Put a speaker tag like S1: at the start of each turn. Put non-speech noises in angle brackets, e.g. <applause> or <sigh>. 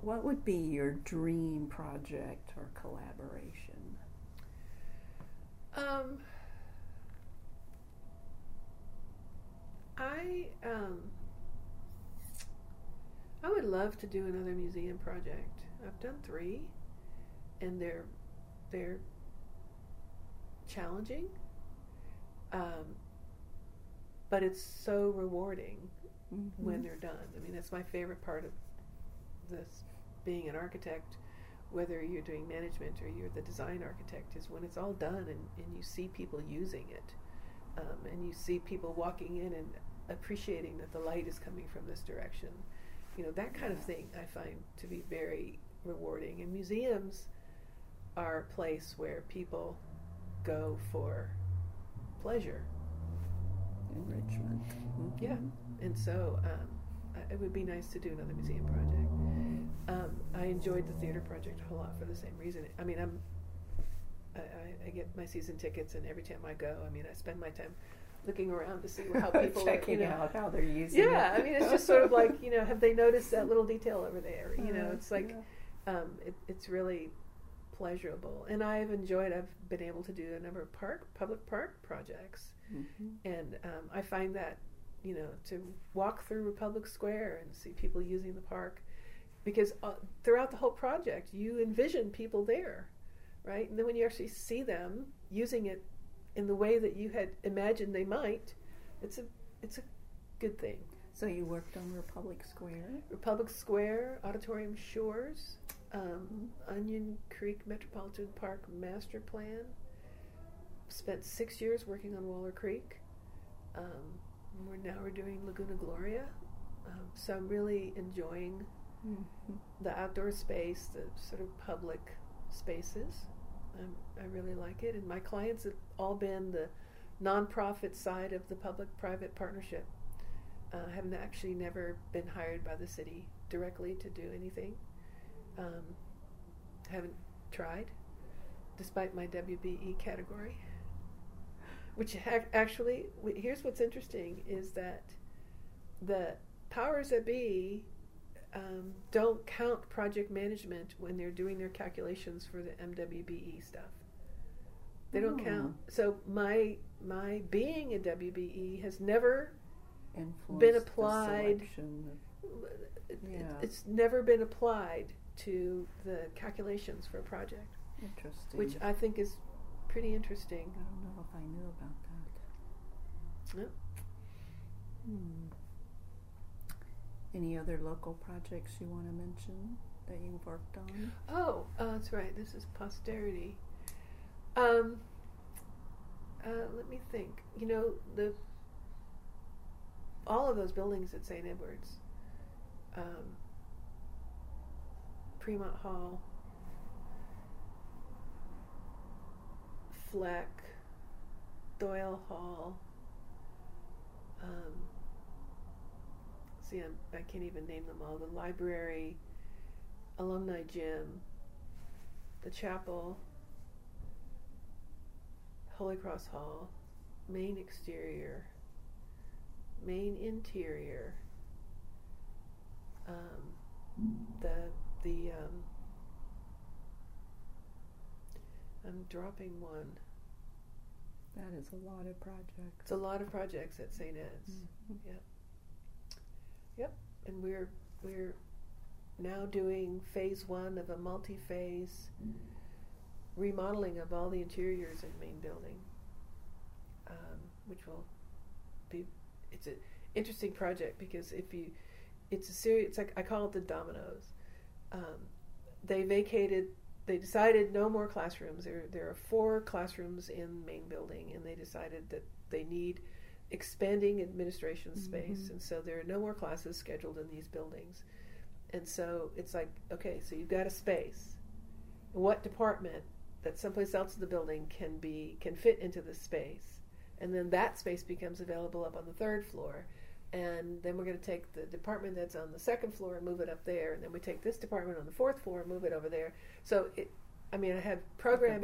S1: what would be your dream project or collaboration?
S2: Um, I um, I would love to do another museum project. I've done three, and they're they're challenging, um, but it's so rewarding
S1: Mhm.
S2: when they're done. I mean, that's my favorite part of this being an architect, whether you're doing management or you're the design architect, is when it's all done and, and you see people using it. Um, and you see people walking in and appreciating that the light is coming from this direction. You know, that kind of thing I find to be very rewarding. And museums are a place where people go for pleasure.
S1: enrichment.
S2: Yeah. And so um, it would be nice to do another museum project. Um, I enjoyed the theater project a whole lot for the same reason. I mean, I'm I, I, I get my season tickets, and every time I go, I mean, I spend my time looking around to see <laughs> how people
S1: checking
S2: are, you know,
S1: out how they're using
S2: Yeah,
S1: it.
S2: I mean, it's just sort of like you know, have they noticed that little detail over there? You know,
S1: Uh,
S2: it's like
S1: yeah.
S2: um, it, it's really pleasurable, and I've enjoyed. I've been able to do a number of park public park projects,
S1: Mhm.
S2: and um, I find that you know to walk through Republic Square and see people using the park, because uh, throughout the whole project you envision people there, right? And then when you actually see them using it in the way that you had imagined they might, it's a it's a good thing.
S1: So you worked on Republic Square.
S2: Republic Square, Auditorium Shores, um, Onion Creek Metropolitan Park Master Plan. Spent six years working on Waller Creek. Um, we're now we're doing Laguna Gloria, um, so I'm really enjoying
S1: Mhm.
S2: the outdoor space, the sort of public spaces. Um, I really like it, and my clients have all been the nonprofit side of the public-private partnership. Uh, I haven't actually never been hired by the city directly to do anything. Um, haven't tried, despite my WBE category. Which ha- actually, w- here's what's interesting is that the powers that be um, don't count project management when they're doing their calculations for the MWBE stuff. They don't
S1: Oh.
S2: count. So my my being a WBE has never
S1: Influenced
S2: been applied.
S1: Yeah.
S2: It's never been applied to the calculations for a project,
S1: interesting.
S2: which I think is pretty interesting.
S1: I don't know if I knew about that.
S2: Yep.
S1: Hmm. Any other local projects you want to mention that you've worked on?
S2: Oh, uh, that's right. This is posterity. Um, uh, let me think. You know the all of those buildings at St. Edwards, um, Fremont Hall, Fleck, Doyle Hall. Um, see, I'm, I can't even name them all. The library, alumni gym, the chapel, Holy Cross Hall, main exterior, main interior, um, the the um, I'm dropping one.
S1: That is a lot of projects.
S2: It's a lot of projects at St. Ed's.
S1: Mhm.
S2: Yep, and we're we're now doing phase one of a multi-phase remodeling of all the interiors in the main building, um, which will be it's an interesting project because if you it's a series it's like I call it the dominoes. Um, they vacated. They decided no more classrooms. There there are four classrooms in main building, and they decided that they need expanding administration space,
S1: Mhm.
S2: and so there are no more classes scheduled in these buildings. And so it's like, okay, so you've got a space. What department that someplace else in the building can be can fit into this space, and then that space becomes available up on the third floor. And then we're going to take the department that's on the second floor and move it up there, and then we take this department on the fourth floor and move it over there. So it, I mean, I have programming.